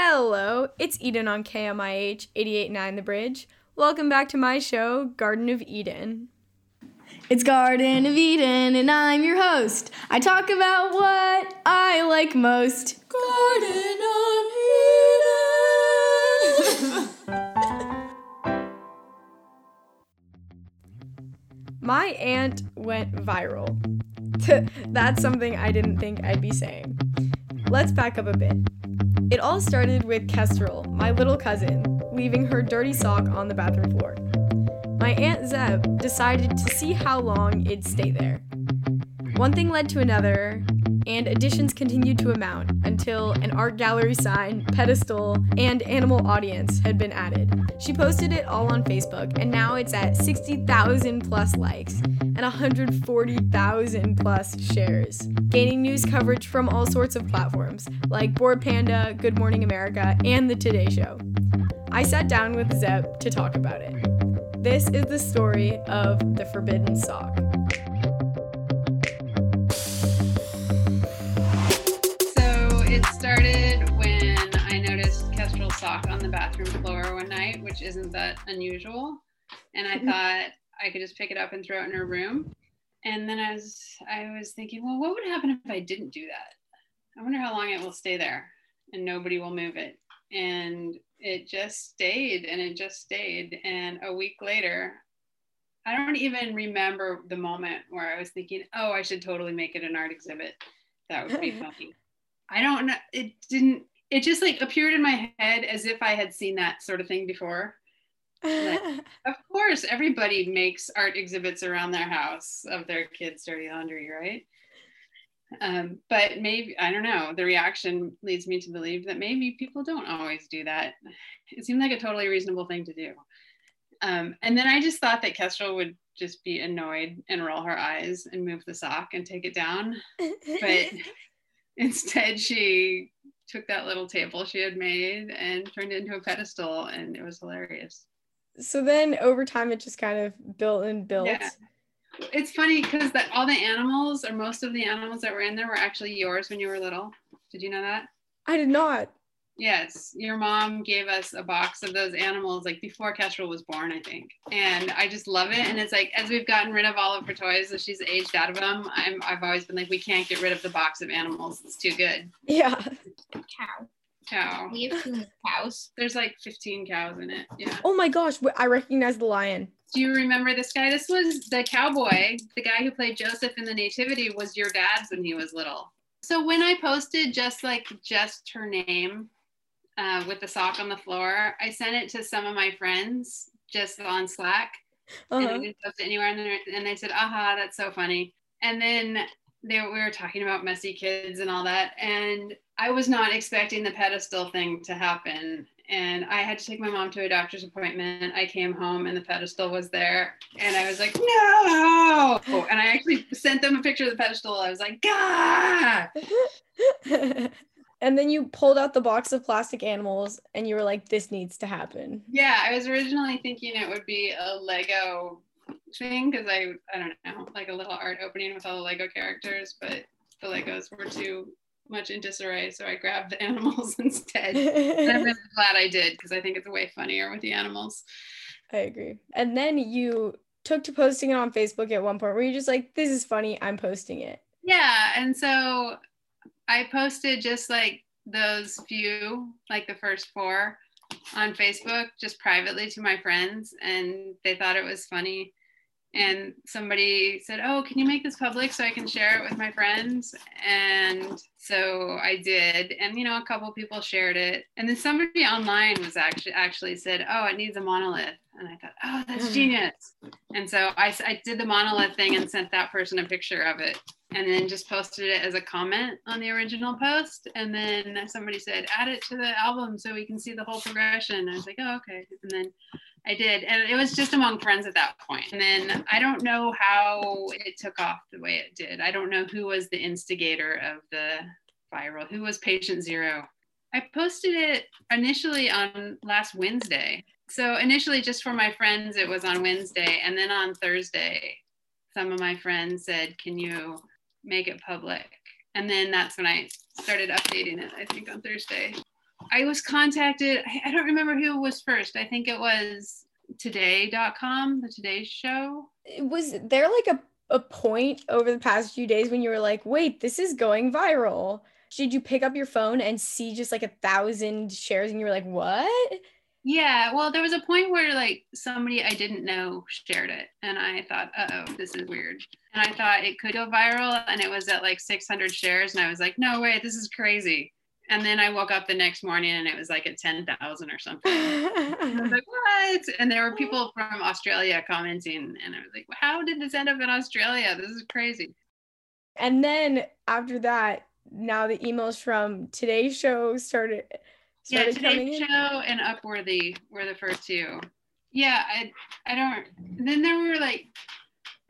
Hello, it's Eden on KMIH 889 The Bridge. Welcome back to my show, Garden of Eden. It's Garden of Eden, and I'm your host. I talk about what I like most. Garden of Eden. My aunt went viral. That's something I didn't think I'd be saying. Let's back up a bit. It all started with Kestrel, my little cousin, leaving her dirty sock on the bathroom floor. My Aunt Zeb decided to see how long it'd stay there. One thing led to another, and additions continued to amount until an art gallery sign, pedestal, and animal audience had been added. She posted it all on Facebook, and now it's at 60,000 plus likes and 140,000 plus shares, gaining news coverage from all sorts of platforms like Bored Panda, Good Morning America, and The Today Show. I sat down with Zeb to talk about it. This is the story of the Forbidden Sock. Which isn't that unusual. And I thought I could just pick it up and throw it in her room. And then I was I was thinking, well, what would happen if I didn't do that? I wonder how long it will stay there and nobody will move it. And it just stayed and it just stayed. And a week later, I don't even remember the moment where I was thinking, oh, I should totally make it an art exhibit. That would be funny. I don't know. It didn't, it just like appeared in my head as if I had seen that sort of thing before. Like, of course, everybody makes art exhibits around their house of their kids' dirty laundry, right? Um, but maybe I don't know. The reaction leads me to believe that maybe people don't always do that. It seemed like a totally reasonable thing to do. Um, and then I just thought that Kestrel would just be annoyed and roll her eyes and move the sock and take it down. But instead, she took that little table she had made and turned it into a pedestal, and it was hilarious. So then over time, it just kind of built and built. Yeah. It's funny because that all the animals or most of the animals that were in there were actually yours when you were little. Did you know that? I did not. Yes, your mom gave us a box of those animals like before Kestrel was born, I think. And I just love it. And it's like as we've gotten rid of all of her toys, as she's aged out of them, I'm, I've always been like, we can't get rid of the box of animals. It's too good. Yeah. cow. Cow. We have too many cows. There's like 15 cows in it. Yeah. Oh my gosh, I recognize the lion. Do you remember this guy? This was the cowboy, the guy who played Joseph in the Nativity was your dad's when he was little. So when I posted just like just her name uh, with the sock on the floor, I sent it to some of my friends just on Slack. And I Uh-huh. didn't post it anywhere. And, they- and they said, aha, that's so funny. And then they, we were talking about messy kids and all that. And I was not expecting the pedestal thing to happen. And I had to take my mom to a doctor's appointment. I came home and the pedestal was there. And I was like, no. And I actually sent them a picture of the pedestal. I was like, God. and then you pulled out the box of plastic animals and you were like, this needs to happen. Yeah, I was originally thinking it would be a Lego thing because I I don't know, like a little art opening with all the Lego characters, but the Legos were too much in disarray, so I grabbed the animals instead. And I'm really glad I did because I think it's way funnier with the animals. I agree. And then you took to posting it on Facebook at one point where you're just like, this is funny, I'm posting it. Yeah, and so I posted just like those few, like the first four on Facebook, just privately to my friends, and they thought it was funny. And somebody said, Oh, can you make this public so I can share it with my friends? And so I did. And you know, a couple people shared it. And then somebody online was actually actually said, Oh, it needs a monolith. And I thought, Oh, that's mm. genius. And so I, I did the monolith thing and sent that person a picture of it and then just posted it as a comment on the original post. And then somebody said, add it to the album so we can see the whole progression. I was like, oh, okay. And then I did. And it was just among friends at that point. And then I don't know how it took off the way it did. I don't know who was the instigator of the viral, who was patient zero. I posted it initially on last Wednesday. So initially, just for my friends, it was on Wednesday. And then on Thursday, some of my friends said, Can you make it public? And then that's when I started updating it, I think on Thursday. I was contacted. I, don't remember who was first. I think it was today.com, the Today Show. Was there like a, a point over the past few days when you were like, wait, this is going viral? Did you pick up your phone and see just like a thousand shares and you were like, what? Yeah, well, there was a point where like somebody I didn't know shared it, and I thought, uh oh, this is weird. And I thought it could go viral, and it was at like 600 shares, and I was like, no way, this is crazy. And then I woke up the next morning and it was like at 10,000 or something. I was like, what? And there were people from Australia commenting, and I was like, how did this end up in Australia? This is crazy. and then after that, now the emails from today's show started Yeah, Today in. Show and Upworthy were the first two. Yeah, I I don't. Then there were like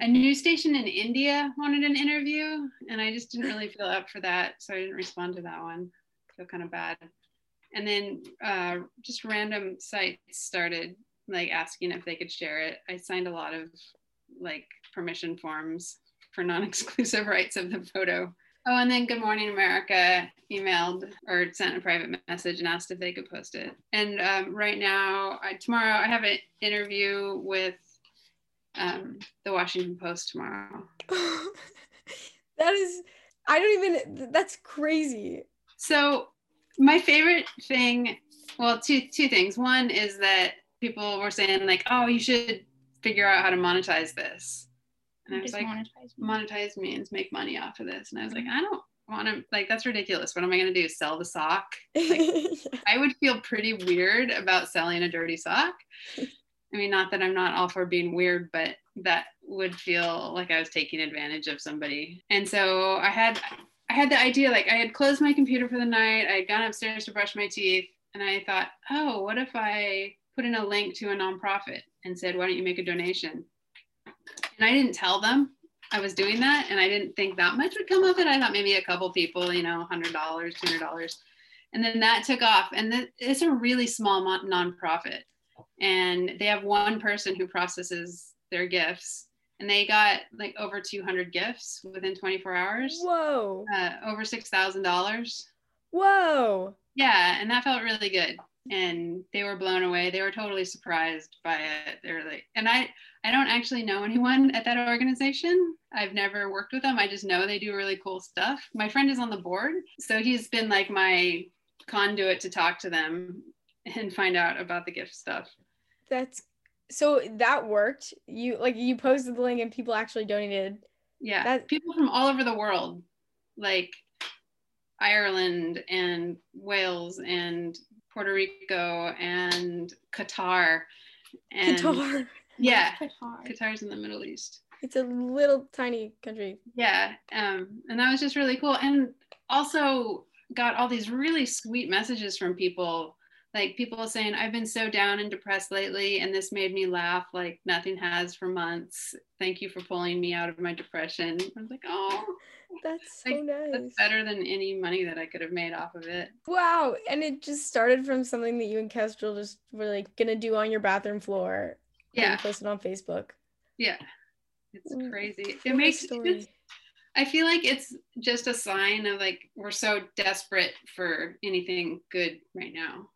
a news station in India wanted an interview, and I just didn't really feel up for that, so I didn't respond to that one. I feel kind of bad. And then uh, just random sites started like asking if they could share it. I signed a lot of like permission forms for non-exclusive rights of the photo. Oh, and then Good Morning America emailed or sent a private message and asked if they could post it. And um, right now, I, tomorrow, I have an interview with um, the Washington Post tomorrow. that is I don't even that's crazy. So my favorite thing, well, two two things. One is that people were saying like, "Oh, you should figure out how to monetize this," and I was like, monetize. "Monetize means make money off of this," and I was like, mm-hmm. "I don't want to like that's ridiculous. What am I going to do? Sell the sock?" I would feel pretty weird about selling a dirty sock. I mean, not that I'm not all for being weird, but that would feel like I was taking advantage of somebody. And so I had I had the idea like I had closed my computer for the night, I had gone upstairs to brush my teeth, and I thought, oh, what if I put in a link to a nonprofit and said, why don't you make a donation? And I didn't tell them I was doing that, and I didn't think that much would come of it. I thought maybe a couple people, you know, $100, $200 and then that took off and it's a really small nonprofit and they have one person who processes their gifts and they got like over 200 gifts within 24 hours Whoa. uh, over $6000 Whoa. yeah and that felt really good and they were blown away. They were totally surprised by it. They were like and i i don't actually know anyone at that organization. I've never worked with them. I just know they do really cool stuff. My friend is on the board so he's been like my conduit to talk to them and find out about the gift stuff. That's so that worked. You like you posted the link and people actually donated. yeah. That- people from all over the world like ireland and wales and puerto rico and qatar and Qatar. yeah Qatar. qatar's in the middle east It's a little tiny country. yeah um, and that was just really cool and also got all these really sweet messages from people like people saying i've been so down and depressed lately and this made me laugh like nothing has for months thank you for pulling me out of my depression i was like oh That's so Like, nice. that's better than any money that i could have made off of it Wow. And it just started from something that you and Kestrel just were like gonna do on your bathroom floor. yeah posted on Facebook. yeah it's Mm, crazy it makes story. i feel like it's just a sign of like we're so desperate for anything good right now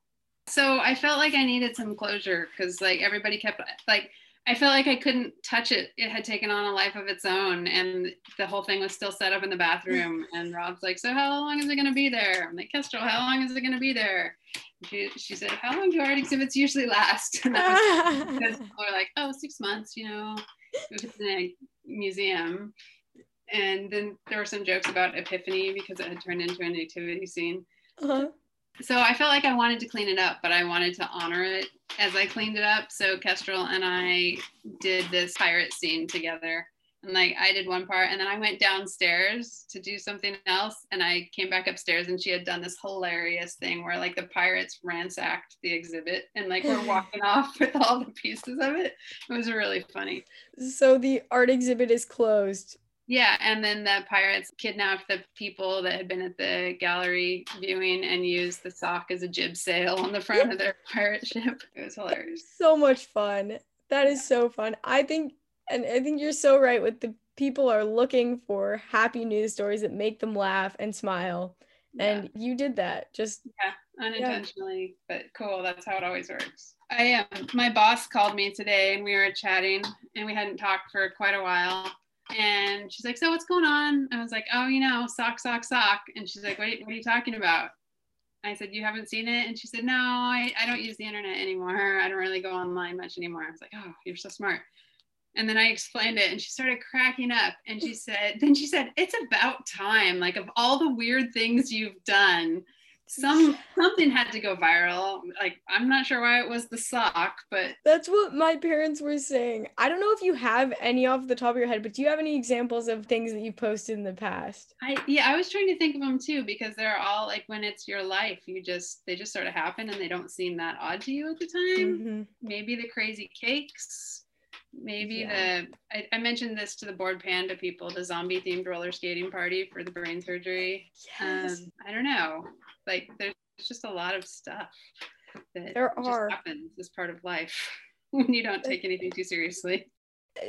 so i felt like i needed some closure because like everybody kept like i felt like i couldn't touch it it had taken on a life of its own and the whole thing was still set up in the bathroom and rob's like so how long is it going to be there i'm like kestrel how long is it going to be there she, she said how long do art exhibits usually last and that was because people are like, oh, six months, you know, if it's in a museum. And then there were some jokes about Epiphany because it had turned into a nativity scene. Uh-huh. So I felt like I wanted to clean it up, but I wanted to honor it as I cleaned it up. So Kestrel and I did this pirate scene together. And like I did one part and then I went downstairs to do something else and I came back upstairs and she had done this hilarious thing where like the pirates ransacked the exhibit and like we're walking off with all the pieces of it. It was really funny. So the art exhibit is closed. Yeah, and then the pirates kidnapped the people that had been at the gallery viewing and used the sock as a jib sail on the front of their pirate ship. It was hilarious. So much fun. That is so fun. I think and I think you're so right with the people are looking for happy news stories that make them laugh and smile. And you did that. Just Yeah. unintentionally, but cool. That's how it always works. I am. Um, my boss called me today and we were chatting and we hadn't talked for quite a while. And she's like, So what's going on? I was like, Oh, you know, sock, sock, sock. And she's like, What what are you talking about? I said, You haven't seen it? And she said, No, I, I don't use the internet anymore. I don't really go online much anymore. I was like, Oh, you're so smart. And then I explained it and she started cracking up. And she said, Then she said, It's about time. Like, of all the weird things you've done, some something had to go viral. Like I'm not sure why it was the sock, but that's what my parents were saying. I don't know if you have any off the top of your head, but do you have any examples of things that you posted in the past? I yeah, I was trying to think of them too because they're all like when it's your life, you just they just sort of happen and they don't seem that odd to you at the time. Mm-hmm. Maybe the crazy cakes. Maybe yeah. the I, I, mentioned this to the bored panda people, the zombie themed roller skating party for the brain surgery. Yes. Um, I don't know like there's just a lot of stuff that there are. just happens as part of life when you don't take anything too seriously.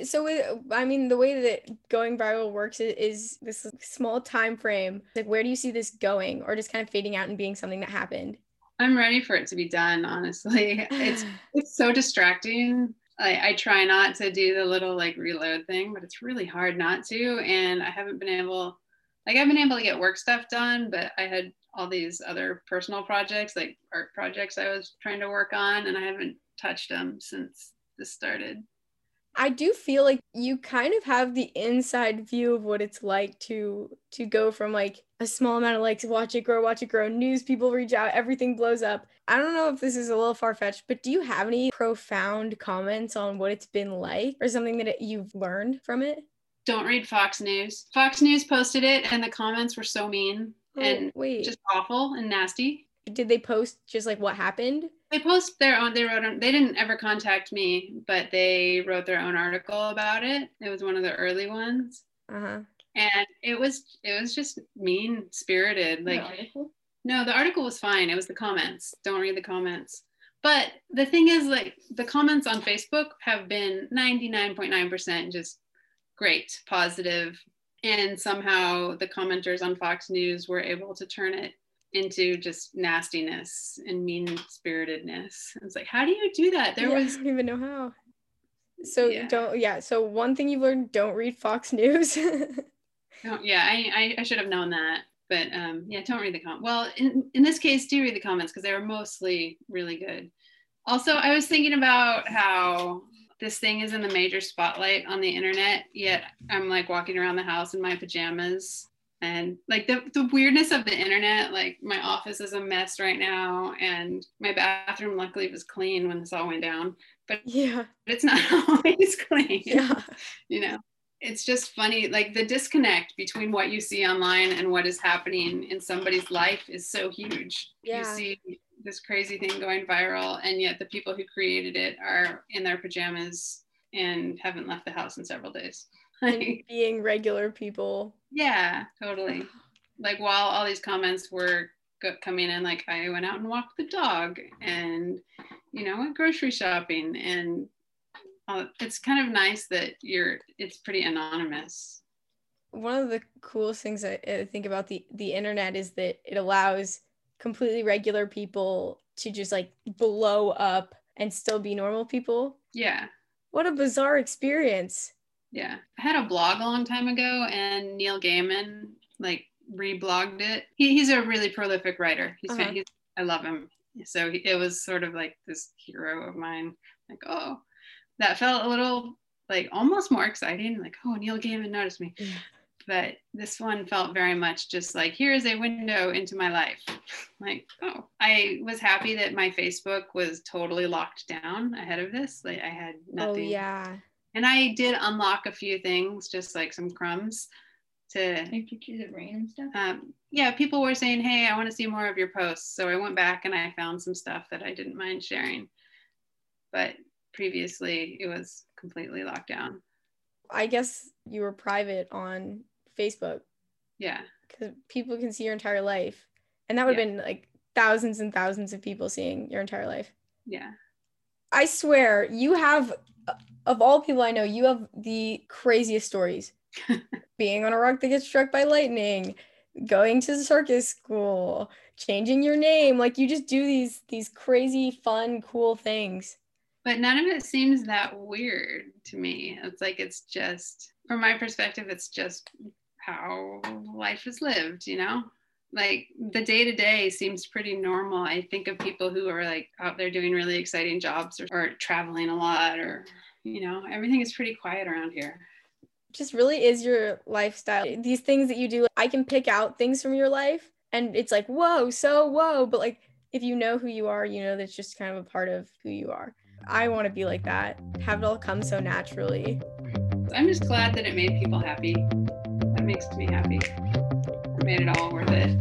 So i mean the way that going viral works is, this small time frame like where do you see this going or just kind of fading out and being something that happened? I'm ready for it to be done honestly. It's it's so distracting. I, I try not to do the little like reload thing but it's really hard not to. And i haven't been able like i've been able to get work stuff done but i had all these other personal projects, like art projects I was trying to work on, and I haven't touched them since this started. I do feel like you kind of have the inside view of what it's like to to go from like a small amount of likes, watch it grow, watch it grow, news people reach out, everything blows up. I don't know if this is a little far fetched, but do you have any profound comments on what it's been like or something that it, you've learned from it? Don't read Fox News. Fox News posted it and the comments were so mean oh, and wait. just awful and nasty. Did they post just like what happened? They post their own. They wrote. They didn't ever contact me, but they wrote their own article about it. It was one of the early ones. Uh huh. And it was it was just mean spirited. Like the no, the article was fine. It was the comments. Don't read the comments. But the thing is, like the comments on Facebook have been 99.9% just great, positive, and somehow the commenters on Fox News were able to turn it into just nastiness and mean spiritedness. It's like, how do you do that? There yeah, was I don't even know how. So yeah. don't yeah. So one thing you've learned: don't read Fox News. oh, yeah, I, I, I should have known that, but um, yeah, don't read the comments. Well, in in this case, do read the comments because they were mostly really good. Also, I was thinking about how this thing is in the major spotlight on the internet, yet I'm like walking around the house in my pajamas. And like the, the weirdness of the internet, like my office is a mess right now, and my bathroom luckily was clean when this all went down. But yeah, it's not always clean. Yeah. You know, it's just funny. Like the disconnect between what you see online and what is happening in somebody's life is so huge. Yeah. You see this crazy thing going viral and yet the people who created it are in their pajamas and haven't left the house in several days. Like, being regular people. yeah totally. Like while all these comments were coming in like i went out and walked the dog and you know went grocery shopping and uh, it's kind of nice that you're it's pretty anonymous. One of the coolest things I, I think about the the internet is that it allows completely regular people to just like blow up and still be normal people. Yeah. What a bizarre experience. Yeah. I had a blog a long time ago and Neil Gaiman like reblogged it. He, he's a really prolific writer. He's, uh-huh. he's I love him. So he, it was sort of like this hero of mine. Like, oh, that felt a little like almost more exciting. Like, oh, Neil Gaiman noticed me. Yeah but this one felt very much just like here is a window into my life. Like oh i was happy that my facebook was totally locked down ahead of this. Like i had oh, nothing. oh, yeah. And i did unlock a few things just like some crumbs to like pictures of rain and stuff? Um, yeah people were saying hey i want to see more of your posts. So i went back and i found some stuff that i didn't mind sharing. But previously it was completely locked down. I guess you were private on Facebook. Yeah. Because people can see your entire life. And that would have yeah. been like thousands and thousands of people seeing your entire life. Yeah. I swear, you have, uh, of all people I know, you have the craziest stories. Being on a rock that gets struck by lightning, going to the circus school, changing your name. Like you just do these these crazy fun cool things. But none of it seems that weird to me. It's like it's just from my perspective it's just how life is lived, you know? Like the day to day seems pretty normal. I think of people who are like out there doing really exciting jobs or, or traveling a lot or you know, everything is pretty quiet around here just really is your lifestyle. These things that you do, I can pick out things from your life and it's like, whoa, so whoa. But like, if you know who you are, you know that's just kind of a part of who you are. I want to be like that, have it all come so naturally. I'm just glad that it made people happy. That makes me happy. It made it all worth it.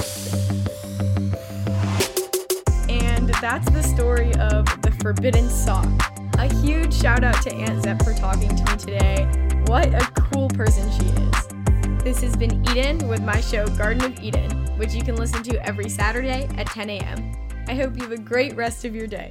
And that's the story of the Forbidden Sock. A huge shout out to Aunt Zeb for talking to me today. What a cool person she is. This has been Eden with my show Garden of Eden, which you can listen to every Saturday at 10 a.m. I hope you have a great rest of your day.